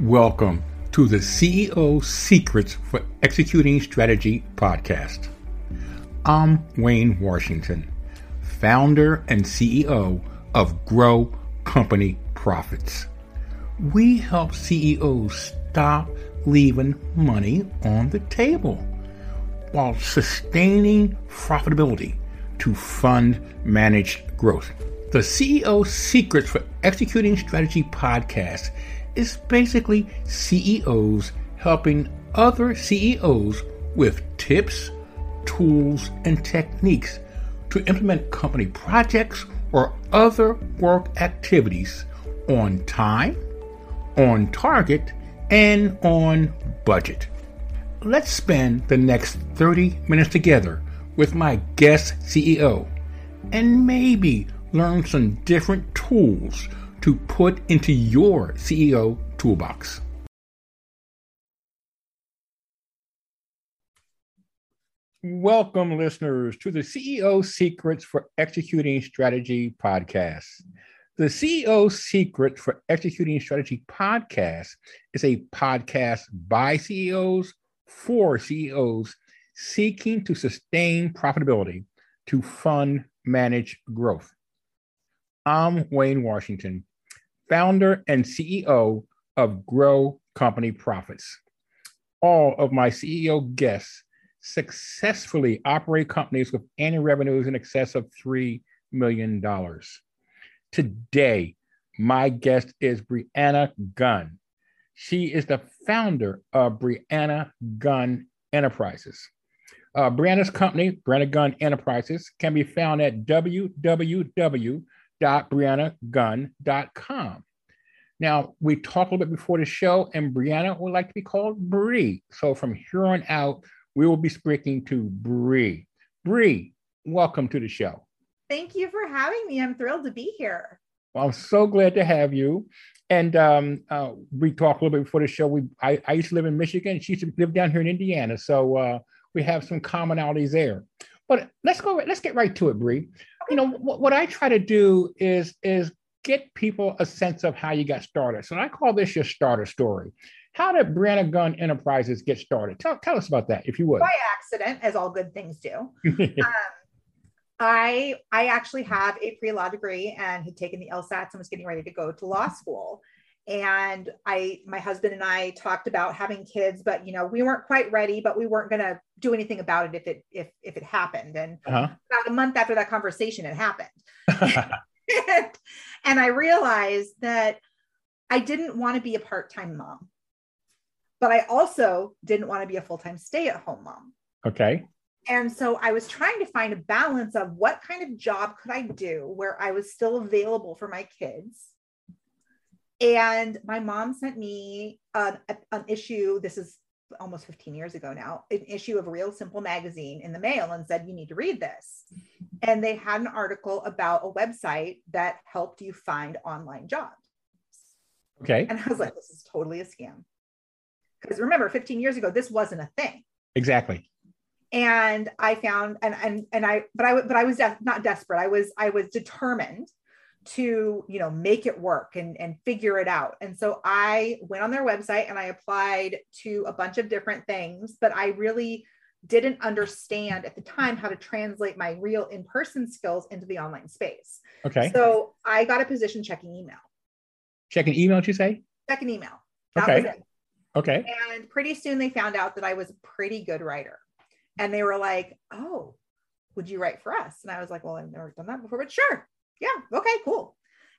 Welcome to the CEO Secrets for Executing Strategy podcast. I'm Wayne Washington, founder and CEO of Grow Company Profits. We help CEOs stop leaving money on the table while sustaining profitability to fund managed growth. The CEO Secrets for Executing Strategy podcast is basically CEOs helping other CEOs with tips, tools, and techniques to implement company projects or other work activities on time, on target, and on budget. Let's spend the next 30 minutes together with my guest CEO and maybe learn some different tools to put into your CEO toolbox. Welcome, listeners, to the CEO Secrets for Executing Strategy podcast. The CEO Secret for Executing Strategy podcast is a podcast by CEOs for CEOs seeking to sustain profitability to fund manage growth. I'm Wayne Washington, founder and CEO of Grow Company Profits. All of my CEO guests successfully operate companies with annual revenues in excess of $3 million. Today, my guest is Breanna Gunn. She is the founder of Breanna Gunn Enterprises. Uh, Breanna's company, Breanna Gunn Enterprises, can be found at www.breannagunn.com. Now, we talked a little bit before the show, and Breanna would like to be called Bree. So from here on out, we will be speaking to Bree. Bree, welcome to the show. Thank you for having me. I'm thrilled to be here. Well, I'm so glad to have you. And um, uh, we talked a little bit before the show. We I, I, used to live in Michigan. She used to live down here in Indiana. So uh, we have some commonalities there. But let's go. Let's get right to it, Bree. You know what, what I try to do is is get people a sense of how you got started. So I call this your starter story. How did Breanna Gunn Enterprises get started? Tell, tell us about that, if you would. By accident, as all good things do. um, I I actually have a pre-law degree and had taken the LSATs and was getting ready to go to law school. And I, my husband and I talked about having kids, but you know, we weren't quite ready, but we weren't going to do anything about it if it if if it happened. And uh-huh. about a month after that conversation, it happened. and I realized that I didn't want to be a part-time mom, but I also didn't want to be a full-time stay-at-home mom. Okay. And so I was trying to find a balance of what kind of job could I do where I was still available for my kids. And my mom sent me um, an, an issue. This is almost 15 years ago now, an issue of Real Simple magazine in the mail and said, You need to read this. And they had an article about a website that helped you find online jobs. Okay. And I was like, This is totally a scam. Because remember, 15 years ago, this wasn't a thing. Exactly and I found and and and I but I but I was not desperate. I was I was determined to you know make it work and and figure it out. And so I went on their website and I applied to a bunch of different things, but I really didn't understand at the time how to translate my real in-person skills into the online space. Okay. So I got a position checking email. Checking email, you say? Checking email. That okay. Okay. And pretty soon they found out that I was a pretty good writer and they were like, "Oh, would you write for us?" And I was like, "Well, I've never done that before, but sure, yeah, okay, cool."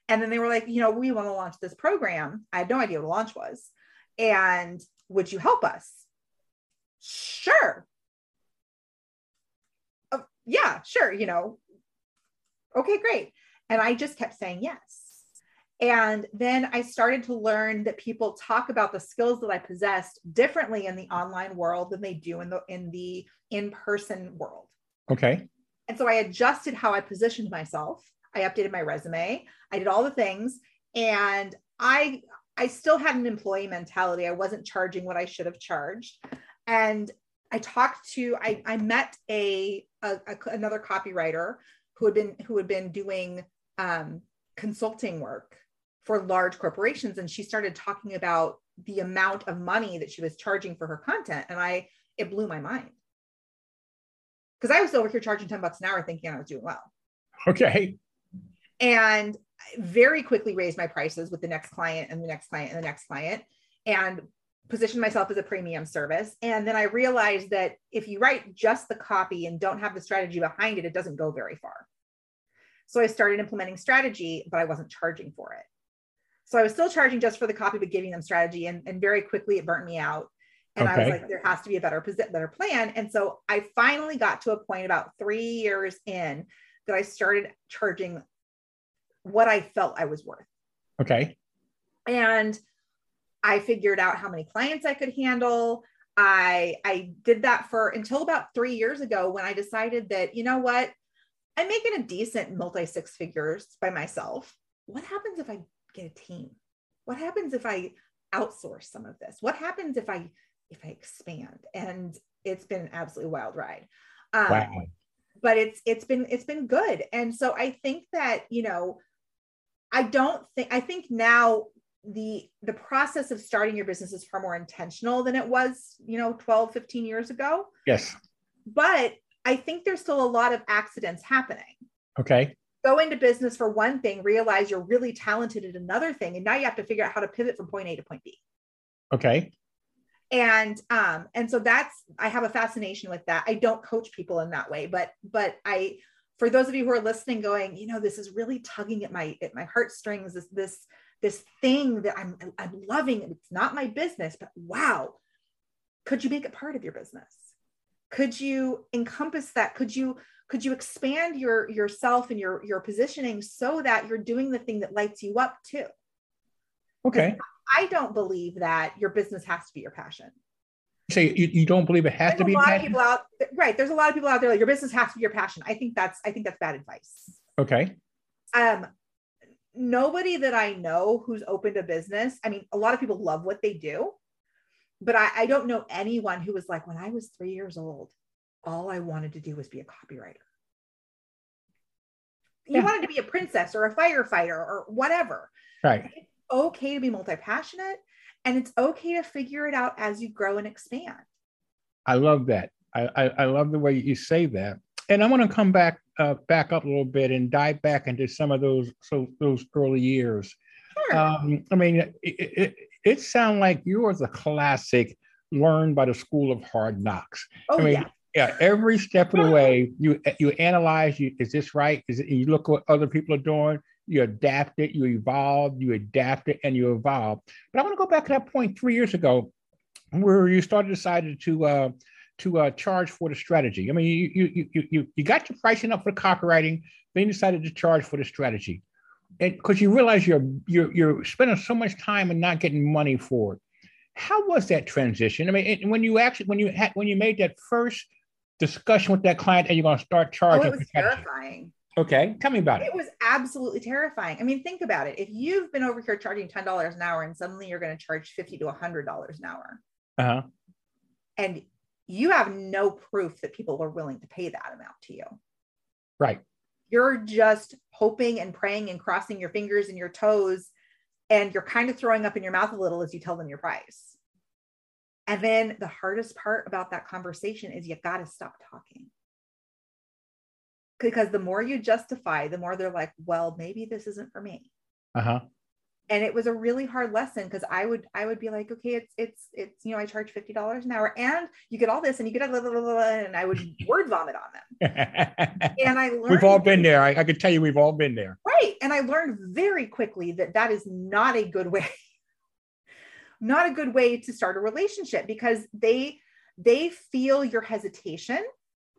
And then they were like, "You know, we want to launch this program." I had no idea what a launch was, and would you help us? Sure. Uh, yeah, sure. You know, okay, great. And I just kept saying yes. And then I started to learn that people talk about the skills that I possessed differently in the online world than they do in the in the in-person world. Okay. And so I adjusted how I positioned myself. I updated my resume. I did all the things and I I still had an employee mentality. I wasn't charging what I should have charged. And I talked to I I met a, a, a another copywriter who had been who had been doing um, consulting work for large corporations and she started talking about the amount of money that she was charging for her content and i it blew my mind because i was over here charging 10 bucks an hour thinking i was doing well okay and very quickly raised my prices with the next client and the next client and the next client and positioned myself as a premium service and then i realized that if you write just the copy and don't have the strategy behind it it doesn't go very far so i started implementing strategy but i wasn't charging for it so I was still charging just for the copy, but giving them strategy. And, and very quickly it burnt me out. And okay. I was like, there has to be a better, better plan. And so I finally got to a point about three years in that I started charging what I felt I was worth. Okay. And I figured out how many clients I could handle. I I did that for until about three years ago when I decided that, you know what, I'm making a decent multi six figures by myself. What happens if I get a team? What happens if I outsource some of this? What happens if I if I expand? And it's been an absolutely wild ride. Um, wow. But it's it's been it's been good, and so I think that you know, I don't think I think now the the process of starting your business is far more intentional than it was you know 12 15 years ago yes but i think there's still a lot of accidents happening okay go into business for one thing, realize you're really talented at another thing, and now you have to figure out how to pivot from point A to point B. Okay. And um, and so that's I have a fascination with that. I don't coach people in that way, but but I for those of you who are listening, going, you know, this is really tugging at my at my heartstrings, this this this thing that I'm I'm loving. It's not my business, but wow, could you make it part of your business? Could you encompass that? Could you could you expand your yourself and your your positioning so that you're doing the thing that lights you up too okay i don't believe that your business has to be your passion so you, you don't believe it has there's to be a lot of people out right there's a lot of people out there like your business has to be your passion i think that's i think that's bad advice okay um nobody that i know who's opened a business i mean a lot of people love what they do but I, I don't know anyone who was like when i was three years old all I wanted to do was be a copywriter. You yeah. wanted to be a princess or a firefighter or whatever. Right. It's okay to be multi passionate and it's okay to figure it out as you grow and expand. I love that. I, I, I love the way you say that. And I want to come back uh, back up a little bit and dive back into some of those so those early years. Sure. Um, I mean, it, it, it sounds like you're the classic learned by the school of hard knocks. Oh, I mean, yeah yeah every step of the way you you analyze you is this right is it you look what other people are doing you adapt it you evolve you adapt it and you evolve but i want to go back to that point three years ago where you started decided to uh to uh, charge for the strategy i mean you you you you, you got your pricing up for the copywriting then you decided to charge for the strategy and because you realize you're you're you're spending so much time and not getting money for it how was that transition? I mean, when you actually when you had when you made that first discussion with that client and you're going to start charging. Oh, it was terrifying. Okay, tell me about it. It was absolutely terrifying. I mean, think about it. If you've been over here charging ten dollars an hour, and suddenly you're going to charge fifty to hundred dollars an hour, uh-huh. and you have no proof that people are willing to pay that amount to you, right? You're just hoping and praying and crossing your fingers and your toes, and you're kind of throwing up in your mouth a little as you tell them your price. And then the hardest part about that conversation is you got to stop talking. Because the more you justify, the more they're like, well, maybe this isn't for me. Uh-huh. And it was a really hard lesson because I would I would be like, okay, it's it's it's you know, I charge fifty dollars an hour and you get all this and you get a blah, blah, blah, and I would word vomit on them. and I learned we've all been there. I, I can tell you we've all been there. Right. And I learned very quickly that that is not a good way not a good way to start a relationship because they they feel your hesitation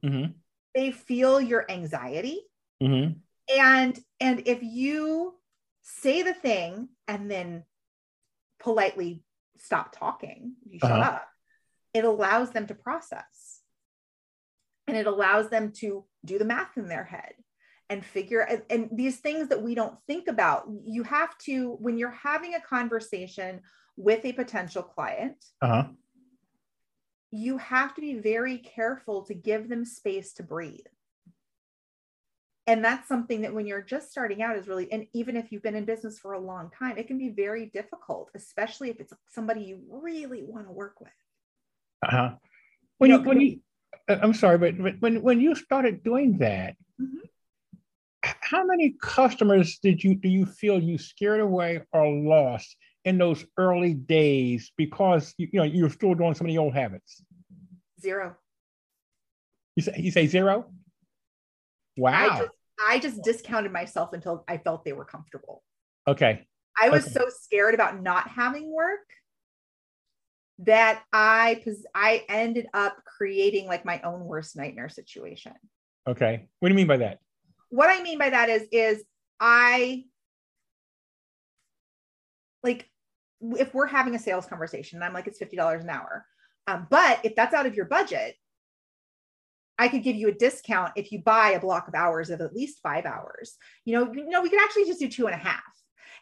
mm-hmm. They feel your anxiety mm-hmm. and and if you say the thing and then politely stop talking you shut uh-huh. up it allows them to process and it allows them to do the math in their head and figure and, and these things that we don't think about you have to when you're having a conversation with a potential client, uh-huh. You have to be very careful to give them space to breathe. and that's something that when you're just starting out is really and even if you've been in business for a long time it can be very difficult especially if it's somebody you really want to work with uh-huh when you, know, you when you uh, i'm sorry but when when you started doing that mm-hmm. how many customers did you do you feel you scared away or lost in those early days because you, you know you're still doing some of the old habits zero you say you say zero wow I just, I just discounted myself until I felt they were comfortable. Okay. I was okay. so scared about not having work that I I ended up creating like my own worst nightmare situation. Okay. What do you mean by that? What I mean by that is is I like if we're having a sales conversation, and I'm like it's $50 an hour. Um, but if that's out of your budget, I could give you a discount if you buy a block of hours of at least five hours. You know, you know, we could actually just do two and a half.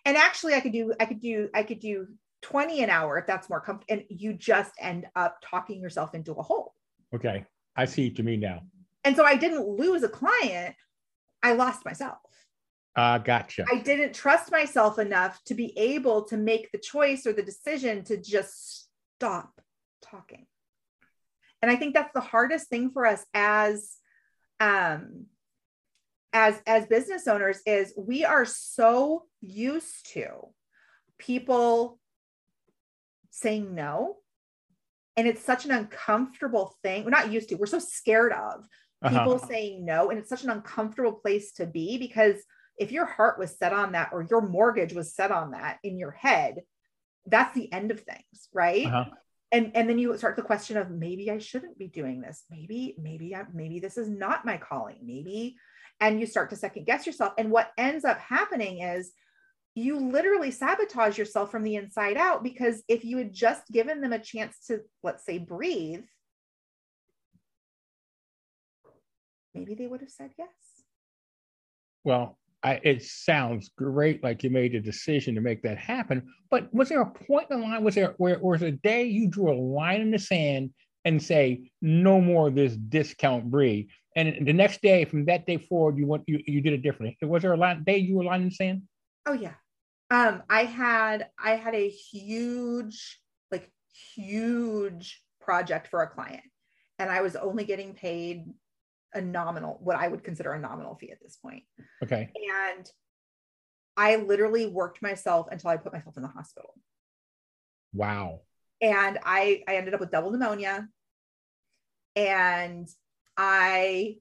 And actually, I could do, I could do, I could do 20 an hour if that's more comfortable. And you just end up talking yourself into a hole. Okay. I see what you mean now. And so I didn't lose a client. I lost myself. Uh, gotcha. I didn't trust myself enough to be able to make the choice or the decision to just stop talking and i think that's the hardest thing for us as um as as business owners is we are so used to people saying no and it's such an uncomfortable thing we're not used to we're so scared of uh-huh. people uh-huh. saying no and it's such an uncomfortable place to be because if your heart was set on that or your mortgage was set on that in your head that's the end of things right? Uh-huh. And and then you start the question of maybe i shouldn't be doing this. Maybe maybe I, maybe this is not my calling. Maybe and you start to second guess yourself. And what ends up happening is you literally sabotage yourself from the inside out because if you had just given them a chance to let's say breathe maybe they would have said yes. Well I, it sounds great, like you made a decision to make that happen. But was there a point in the line? Was there where was a day you drew a line in the sand and say no more of this discount Bree? And the next day, from that day forward, you went you, you did it differently. Was there a line, day you were line in the sand? Oh yeah, um, I had I had a huge like huge project for a client, and I was only getting paid a nominal, what I would consider a nominal fee at this point. Okay. And I literally worked myself until I put myself in the hospital. Wow. And I I ended up with double pneumonia. And I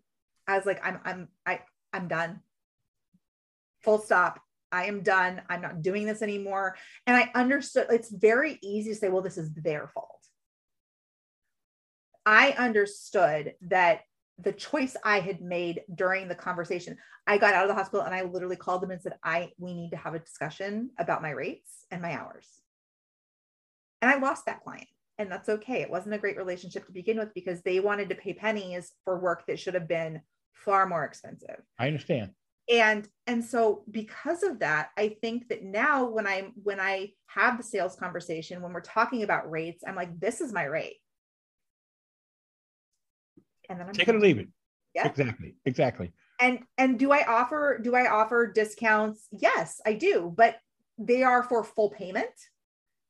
I was like, I'm I'm I I'm done. Full stop. I am done. I'm not doing this anymore. And I understood it's very easy to say, well, this is their fault. I understood that the choice I had made during the conversation. I got out of the hospital and I literally called them and said, I we need to have a discussion about my rates and my hours. And I lost that client. And that's okay. It wasn't a great relationship to begin with because they wanted to pay pennies for work that should have been far more expensive. I understand. And and so because of that, I think that now when I when I have the sales conversation, when we're talking about rates, I'm like, this is my rate and then I'm take it or leave it. Yeah, exactly, exactly. And and do I offer do I offer discounts? Yes, I do, but they are for full payment.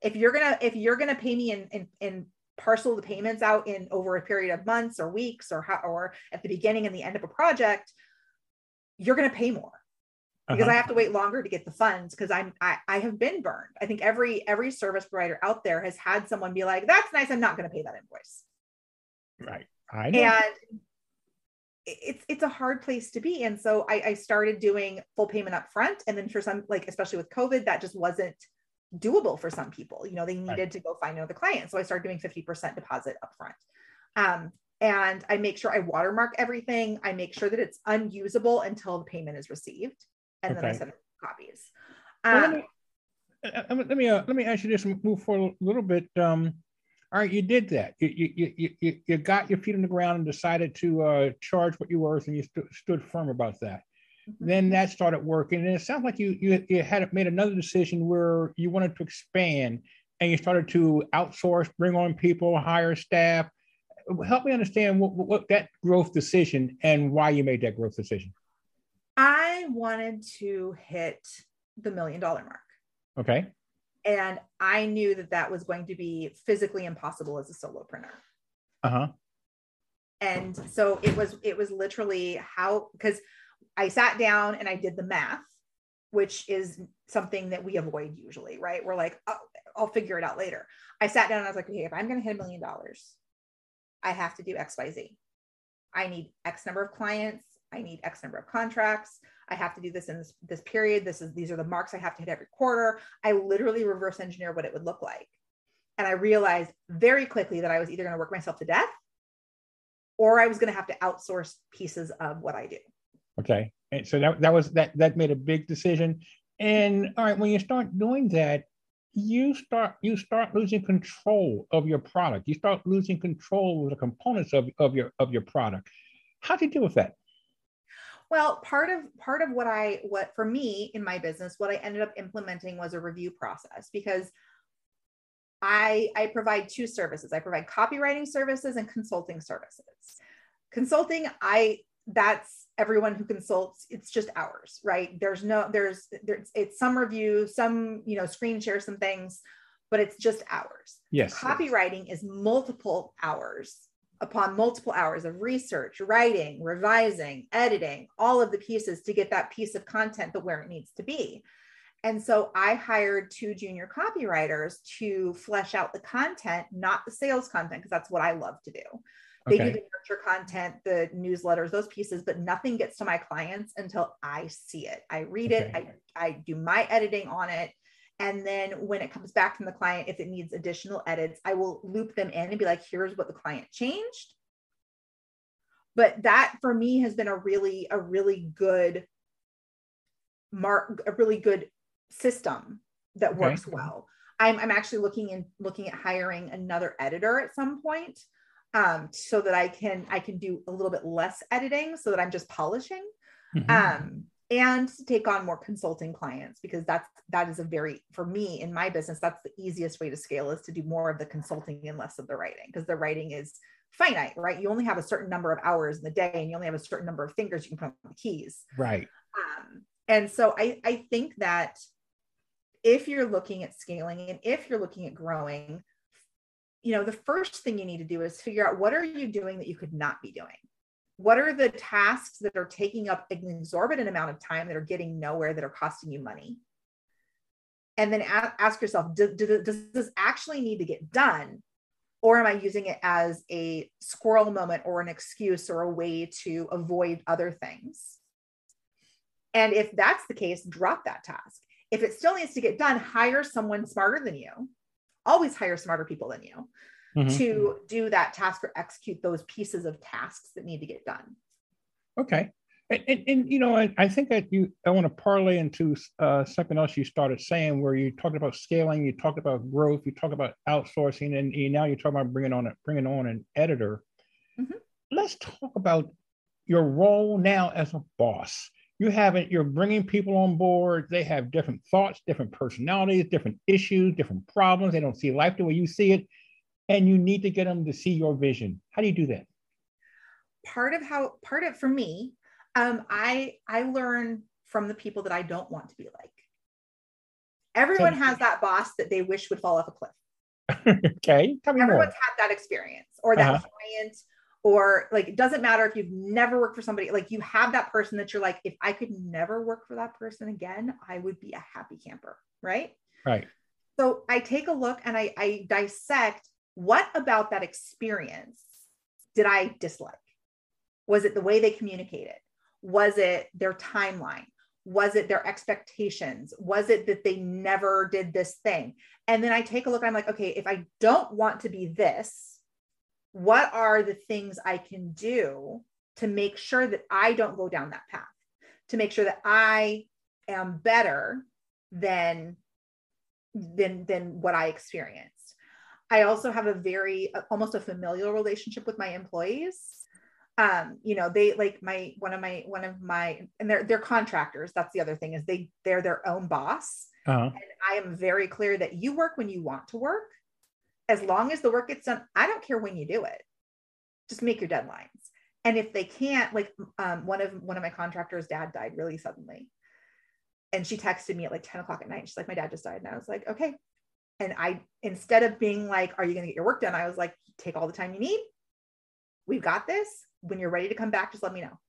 If you're gonna if you're gonna pay me in in, in parcel the payments out in over a period of months or weeks or how or at the beginning and the end of a project, you're gonna pay more because uh-huh. I have to wait longer to get the funds because I'm I, I have been burned. I think every every service provider out there has had someone be like, "That's nice. I'm not going to pay that invoice." Right. I know. And it's it's a hard place to be. And so I, I started doing full payment up front. And then for some, like especially with COVID, that just wasn't doable for some people. You know, they needed right. to go find another client. So I started doing 50% deposit up front. Um, and I make sure I watermark everything. I make sure that it's unusable until the payment is received. And okay. then I send copies. Um, well, let me, uh, let me, uh, let me ask you this move forward a little bit. Um, all right, you did that. You you you you, you got your feet on the ground and decided to uh, charge what you worth, and you st- stood firm about that. Mm-hmm. Then that started working, and it sounds like you you you had made another decision where you wanted to expand, and you started to outsource, bring on people, hire staff. Help me understand what, what that growth decision and why you made that growth decision. I wanted to hit the million dollar mark. Okay. And I knew that that was going to be physically impossible as a solopreneur. Uh huh. And so it was, it was literally how, because I sat down and I did the math, which is something that we avoid usually, right? We're like, oh, I'll figure it out later. I sat down and I was like, okay, if I'm going to hit a million dollars, I have to do XYZ. I need X number of clients. I need X number of contracts. I have to do this in this, this period. This is these are the marks I have to hit every quarter. I literally reverse engineer what it would look like. And I realized very quickly that I was either going to work myself to death or I was going to have to outsource pieces of what I do. Okay. And so that, that was that that made a big decision. And all right, when you start doing that, you start you start losing control of your product. You start losing control of the components of, of your of your product. How do you deal with that? Well, part of part of what I what for me in my business, what I ended up implementing was a review process because I I provide two services. I provide copywriting services and consulting services. Consulting, I that's everyone who consults it's just hours right there's no there's there's it's some review some you know screen share some things but it's just hours yes copywriting yes. is multiple hours upon multiple hours of research writing revising editing all of the pieces to get that piece of content to where it needs to be and so I hired two junior copywriters to flesh out the content, not the sales content, because that's what I love to do. They okay. do the nurture content, the newsletters, those pieces, but nothing gets to my clients until I see it. I read okay. it, I, I do my editing on it. And then when it comes back from the client, if it needs additional edits, I will loop them in and be like, here's what the client changed. But that for me has been a really, a really good mark, a really good system that okay. works well. I'm, I'm actually looking in looking at hiring another editor at some point um, so that I can I can do a little bit less editing so that I'm just polishing. Mm-hmm. Um, and take on more consulting clients because that's that is a very for me in my business that's the easiest way to scale is to do more of the consulting and less of the writing because the writing is finite right? You only have a certain number of hours in the day and you only have a certain number of fingers you can put on the keys. Right. Um, and so i i think that if you're looking at scaling and if you're looking at growing you know the first thing you need to do is figure out what are you doing that you could not be doing what are the tasks that are taking up an exorbitant amount of time that are getting nowhere that are costing you money? And then ask yourself do, do, does this actually need to get done? Or am i using it as a squirrel moment or an excuse or a way to avoid other things? And if that's the case drop that task. If it still needs to get done hire someone smarter than you. Always hire smarter people than you mm-hmm. to do that task or execute those pieces of tasks that need to get done. Okay. And, and, and you know, I, I, think that you, I want to parlay into uh, something else you started saying where you talked about scaling, you talked about growth, you talked about outsourcing, and you, now you're talking about bringing on a, bringing on an editor. Mm-hmm. Let's talk about your role now as a boss you haven't you're bringing people on board they have different thoughts different personalities different issues different problems they don't see life the way you see it and you need to get them to see your vision. How do you do that? Part of how part of for me um, i i learn from the people that i don't want to be like. Everyone so, has that boss that they wish would fall off a cliff. Okay Tell me everyone's more. had that experience or that uh-huh. client or like it doesn't matter if you've never worked for somebody like you have that person that you're like if i could never work for that person again i would be a happy camper right? Right. So i take a look and i, I dissect what about that experience did i dislike? Was it the way they communicated? Was it their timeline? Was it their expectations? Was it that they never did this thing? And then i take a look i'm like okay if i don't want to be this what are the things I can do to make sure that I don't go down that path, to make sure that I am better than than than what I experienced. I also have a very almost a familial relationship with my employees. Um, you know, they like my one of my one of my and they're they're contractors. That's the other thing is they they're their own boss. Uh-huh. And I am very clear that you work when you want to work as long as the work gets done, I don't care when you do it. Just make your deadlines. And if they can't, like um, one of one of my contractors' dad died really suddenly. And she texted me at like 10 o'clock at night. She's like, my dad just died. And I was like, okay. And I, instead of being like, are you going to get your work done? I was like, take all the time you need. We've got this. When you're ready to come back, just let me know.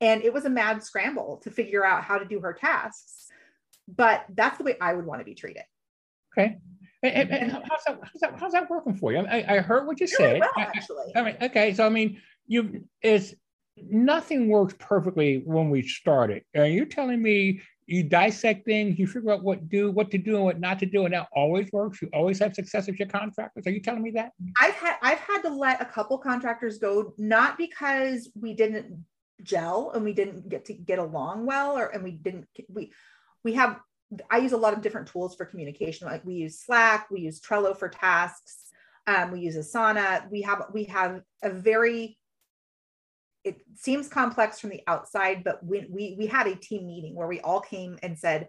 And it was a mad scramble to figure out how to do her tasks. But that's the way I would want to be treated. Okay. And, and how's, that, how's, that, how's that working for you? I, I heard what you really said. Well, actually. I, I mean, okay. So, I mean, you is nothing works perfectly when we started. Are you telling me you dissect things, you figure out what do, what to do, and what not to do, and that always works? You always have success with your contractors. Are you telling me that? I've had I've had to let a couple contractors go, not because we didn't gel and we didn't get to get along well, or and we didn't we we have I use a lot of different tools for communication. Like we use Slack, we use Trello for tasks, um, we use Asana. We have we have a very it seems complex from the outside, but we we we had a team meeting where we all came and said,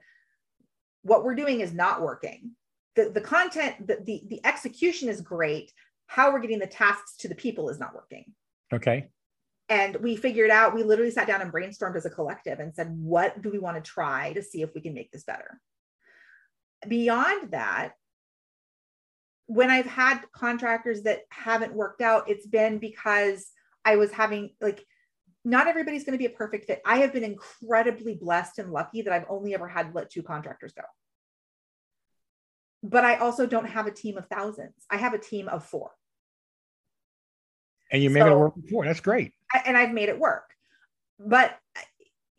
what we're doing is not working. The the content, the the, the execution is great. How we're getting the tasks to the people is not working. Okay and we figured out we literally sat down and brainstormed as a collective and said what do we want to try to see if we can make this better beyond that when i've had contractors that haven't worked out it's been because i was having like not everybody's going to be a perfect fit. I have been incredibly blessed and lucky that i've only ever had let two contractors go. But i also don't have a team of thousands. I have a team of four. And you made so, it work before. That's great. And I've made it work. But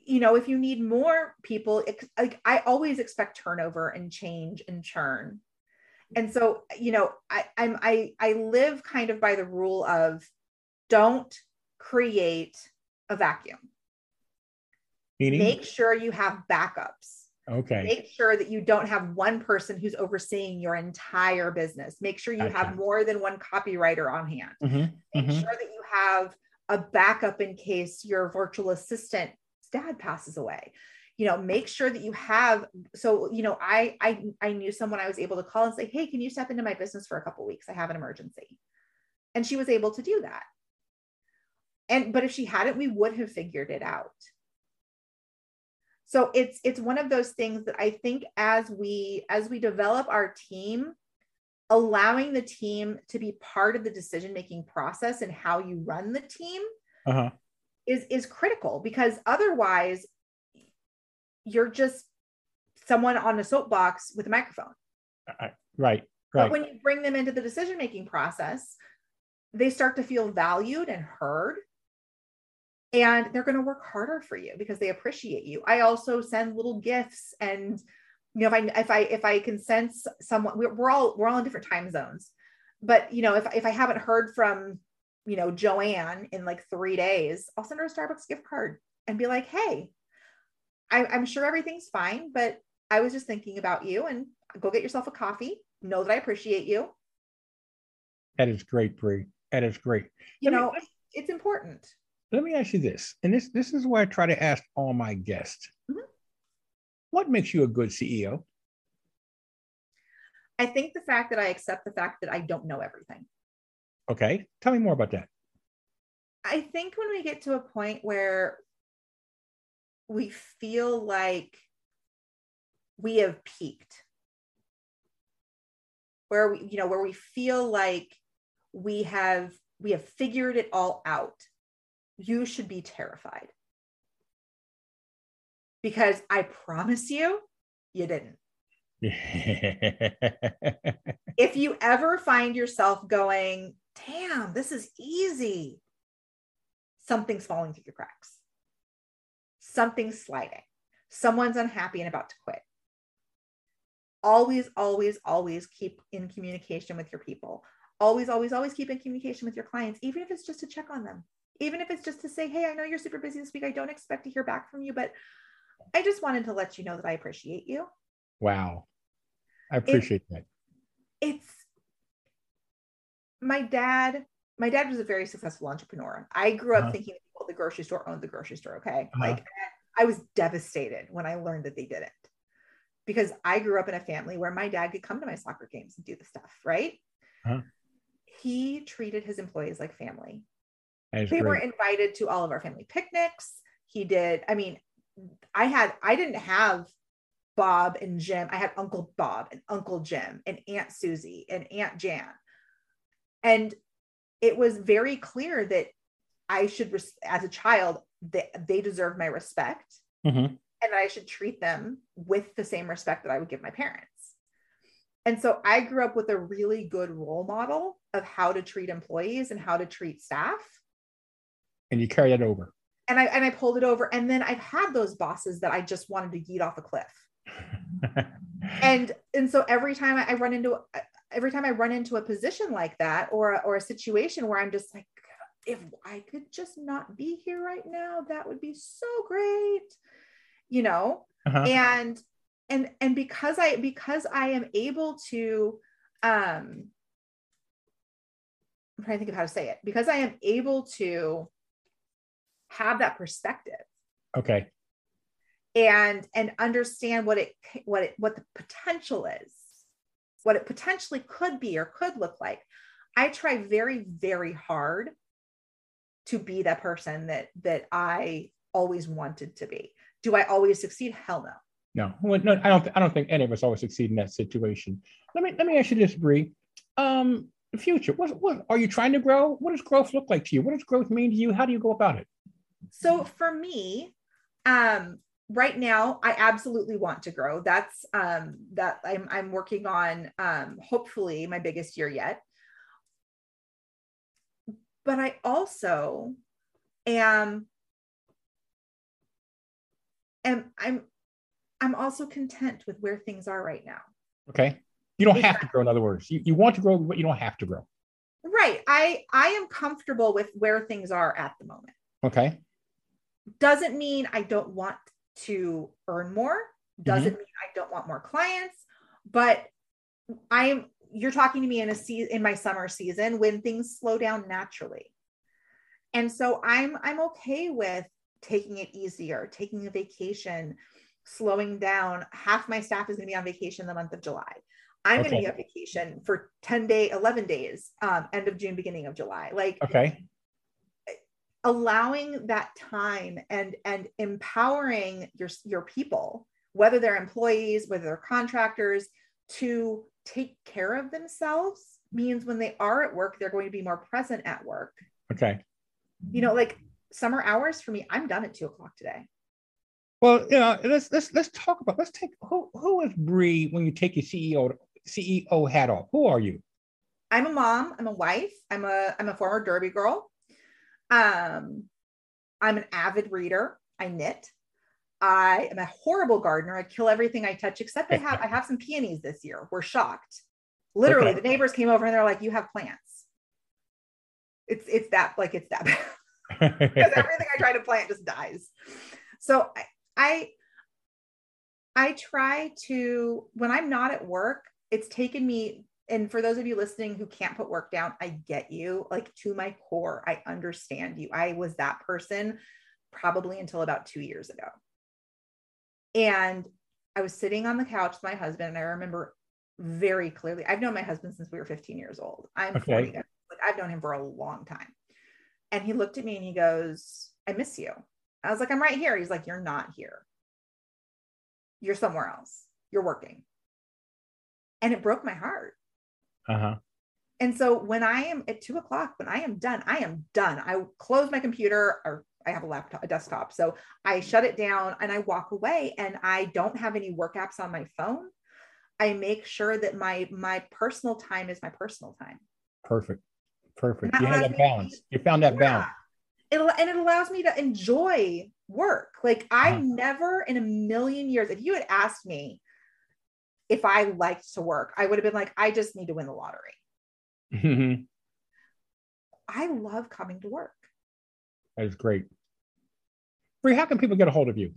you know, if you need more people, it, like I always expect turnover and change and churn. And so, you know, I, I'm I I live kind of by the rule of don't create a vacuum. Meaning? Make sure you have backups. Okay. Make sure that you don't have one person who's overseeing your entire business. Make sure you okay. have more than one copywriter on hand. Mm-hmm. Make mm-hmm. sure that you have a backup in case your virtual assistant dad passes away you know make sure that you have so you know I, I i knew someone i was able to call and say hey can you step into my business for a couple weeks i have an emergency and she was able to do that and but if she hadn't we would have figured it out. So it's it's one of those things that i think as we as we develop our team allowing the team to be part of the decision making process and how you run the team uh-huh. is is critical because otherwise you're just someone on a soapbox with a microphone. Uh, right right but when you bring them into the decision making process they start to feel valued and heard and they're going to work harder for you because they appreciate you. I also send little gifts and you know if i if i if i can sense someone we're, we're all we're all in different time zones. But you know if, if i haven't heard from you know joanne in like three days i'll send her a starbucks gift card and be like hey I, i'm sure everything's fine but i was just thinking about you and go get yourself a coffee. Know that i appreciate you. That is great Bree. that is great. You let know me, it's important let me ask you this and this this is why i try to ask all my guests mm-hmm. What makes you a good CEO? I think the fact that I accept the fact that I don't know everything. Okay. Tell me more about that. I think when we get to a point where we feel like we have peaked, where we, you know, where we feel like we have we have figured it all out, you should be terrified because I promise you, you didn't. if you ever find yourself going, damn, this is easy, something's falling through the cracks, something's sliding, someone's unhappy and about to quit. Always, always, always keep in communication with your people. Always, always, always keep in communication with your clients, even if it's just to check on them. Even if it's just to say, hey, I know you're super busy this week. I don't expect to hear back from you, but I just wanted to let you know that I appreciate you. Wow. I appreciate it, that. It's my dad. My dad was a very successful entrepreneur. I grew up uh-huh. thinking the grocery store owned the grocery store. Okay. Uh-huh. Like I was devastated when I learned that they didn't because I grew up in a family where my dad could come to my soccer games and do the stuff, right? Uh-huh. He treated his employees like family. That is they were invited to all of our family picnics. He did. I mean, I had I didn't have Bob and Jim. I had Uncle Bob and Uncle Jim and Aunt Susie and Aunt Jan. And it was very clear that I should, as a child, that they deserve my respect Mhm. and I should treat them with the same respect that I would give my parents. And so I grew up with a really good role model of how to treat employees and how to treat staff. And you carry it over. And I and I pulled it over. And then I've had those bosses that I just wanted to yeet off a cliff. And and so every time I run into every time I run into a position like that or or a situation where I'm just like, if I could just not be here right now, that would be so great, you know. Uh-huh. and and and because i because i am able to um i'm trying to think of how to say it because i am able to have that perspective Okay. and and understand what it what it what the potential is what it potentially could be or could look like i try very very hard to be that person that that i always wanted to be do i always succeed hell no No, well, no, I don't. th- I don't think any of us always succeed in that situation. Let me let me ask you this, Bree. Um, the future. What what are you trying to grow? What does growth look like to you? What does growth mean to you? How do you go about it? So for me, um, right now, I absolutely want to grow. That's um, that I'm I'm working on. Um, hopefully, my biggest year yet. But I also am am I'm I'm also content with where things are right now. Okay. You don't have to grow. In other words, you, you want to grow, but you don't have to grow. Right. I I am comfortable with where things are at the moment. Okay. Doesn't mean I don't want to earn more, doesn't mean I don't want more clients, but I am you're talking to me in a season in my summer season when things slow down naturally. And so I'm I'm okay with taking it easier, taking a vacation, slowing down. Half my staff is going to be on vacation the month of July. I'm going to be on vacation for 10 day, 11 days, um, end of June, beginning of July. Like Okay. Allowing that time and and empowering your your people whether they're employees whether they're contractors to take care of themselves means when they are at work they're going to be more present at work Okay. you know like summer hours for me i'm done at two o'clock today Well, you know, let's let's let's talk about. Let's take who who is Bree when you take your CEO CEO hat off. Who are you? i'm a mom i'm a wife i'm a i'm a former derby girl um i'm an avid reader. I knit. I am a horrible gardener. I kill everything i touch except i have i have some peonies this year. We're shocked. Literally Okay. the neighbors came over and they're like you have plants. It's it's that like it's that because everything I try to plant just dies. So I, I I try to when I'm not at work, it's taken me and for those of you listening who can't put work down, I get you like to my core. I understand you. I was that person probably until about 2 years ago. And I was sitting on the couch with my husband and I remember very clearly. I've known my husband since we were 15 years old. I'm Okay. 40. Like I've known him for a long time. And he looked at me and he goes, I miss you. I was like, I'm right here. He's like, You're not here. You're somewhere else. You're working. And it broke my heart. Uh-huh. And so when I am at two o'clock, when I am done, I am done. I close my computer or I have a laptop, a desktop. So I shut it down and I walk away and I don't have any work apps on my phone. I make sure that my my personal time is my personal time. Perfect. Perfect. You had that balance. be- You found that Yeah. balance. It, and it allows me to enjoy work. Like I Uh-huh. never in a million years, if you had asked me if I liked to work, I would have been like, I just need to win the lottery. that I love coming to work. That is great. Bree, how can people get a hold of you?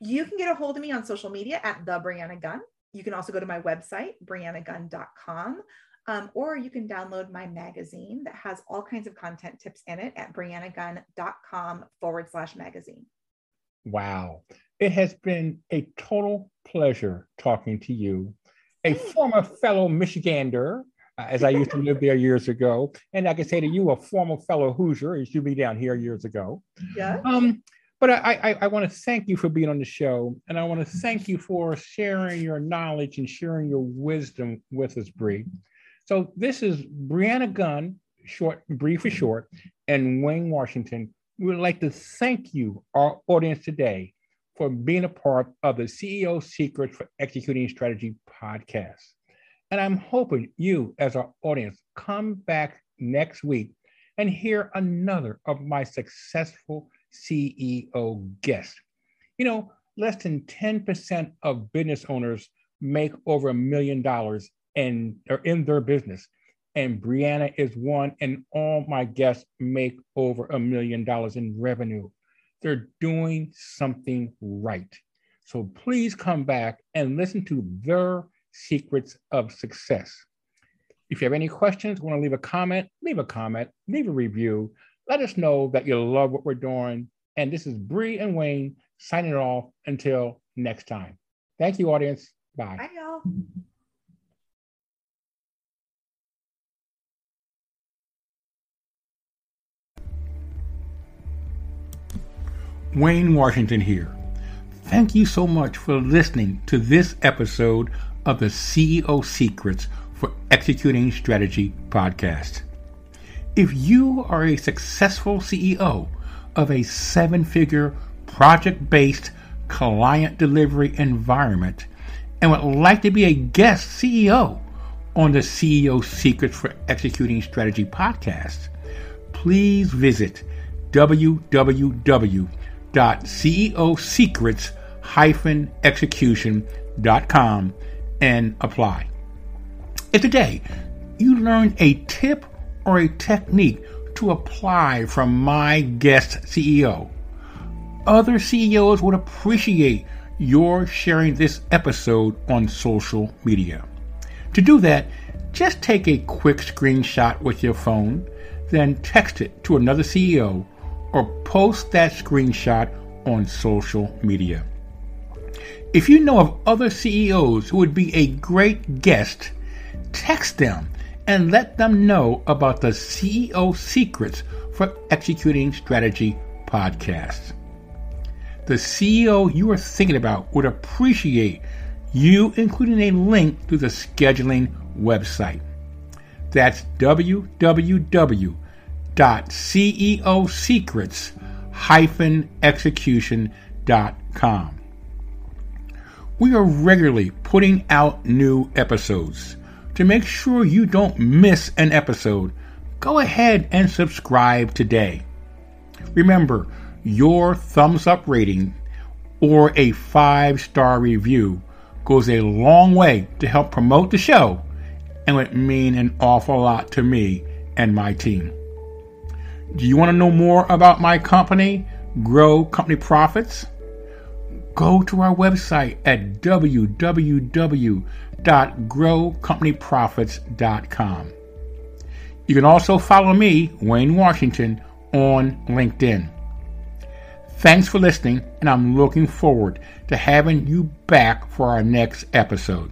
You can get a hold of me on social media at the Breanna Gunn. You can also go to my website, breannagunn.com, um, or you can download my magazine that has all kinds of content tips in it at breannagunn.com forward slash magazine. Wow. It has been a total pleasure talking to you, a former fellow Michigander, as I used to live there years ago. And I can say to you, a former fellow Hoosier, as you be down here years ago. Yeah. Um, but I, I, I want to thank you for being on the show, and I want to thank you for sharing your knowledge and sharing your wisdom with us, Bree. So this is Breanna Gunn, short, Bree for short, and Wayne Washington. We would like to thank you, our audience today, for being a part of the CEO Secrets for Executing Strategy podcast. And I'm hoping you, as our audience, come back next week and hear another of my successful CEO guest. You know, less than 10% of business owners make over a million dollars in, or in their business. And Breanna is one, and all my guests make over a million dollars in revenue. They're doing something right. So please come back and listen to their secrets of success. If you have any questions, want to leave a comment, leave a comment, leave a review. Let us know that you love what we're doing. And this is Bree and Wayne signing off until next time. Thank you, audience. Bye. Bye, y'all. Wayne Washington here. Thank you so much for listening to this episode of the CEO Secrets for Executing Strategy podcast. If you are a successful CEO of a seven figure project based client delivery environment and would like to be a guest CEO on the CEO Secrets for Executing Strategy podcast, please visit www.ceosecrets-execution.com and apply. If today you learned a tip or a technique to apply from my guest CEO, other CEOs would appreciate your sharing this episode on social media. To do that, just take a quick screenshot with your phone, then text it to another CEO or post that screenshot on social media. If you know of other CEOs who would be a great guest, text them and let them know about the CEO Secrets for Executing Strategy podcast. The CEO you are thinking about would appreciate you including a link to the scheduling website. That's www.ceosecrets-execution.com. We are regularly putting out new episodes. To make sure you don't miss an episode, go ahead and subscribe today. Remember, your thumbs up rating or a five star review goes a long way to help promote the show and would mean an awful lot to me and my team. Do you want to know more about my company, Grow Company Profits? Go to our website at www.growcompanyprofits.com. You can also follow me, Wayne Washington, on LinkedIn. Thanks for listening, and I'm looking forward to having you back for our next episode.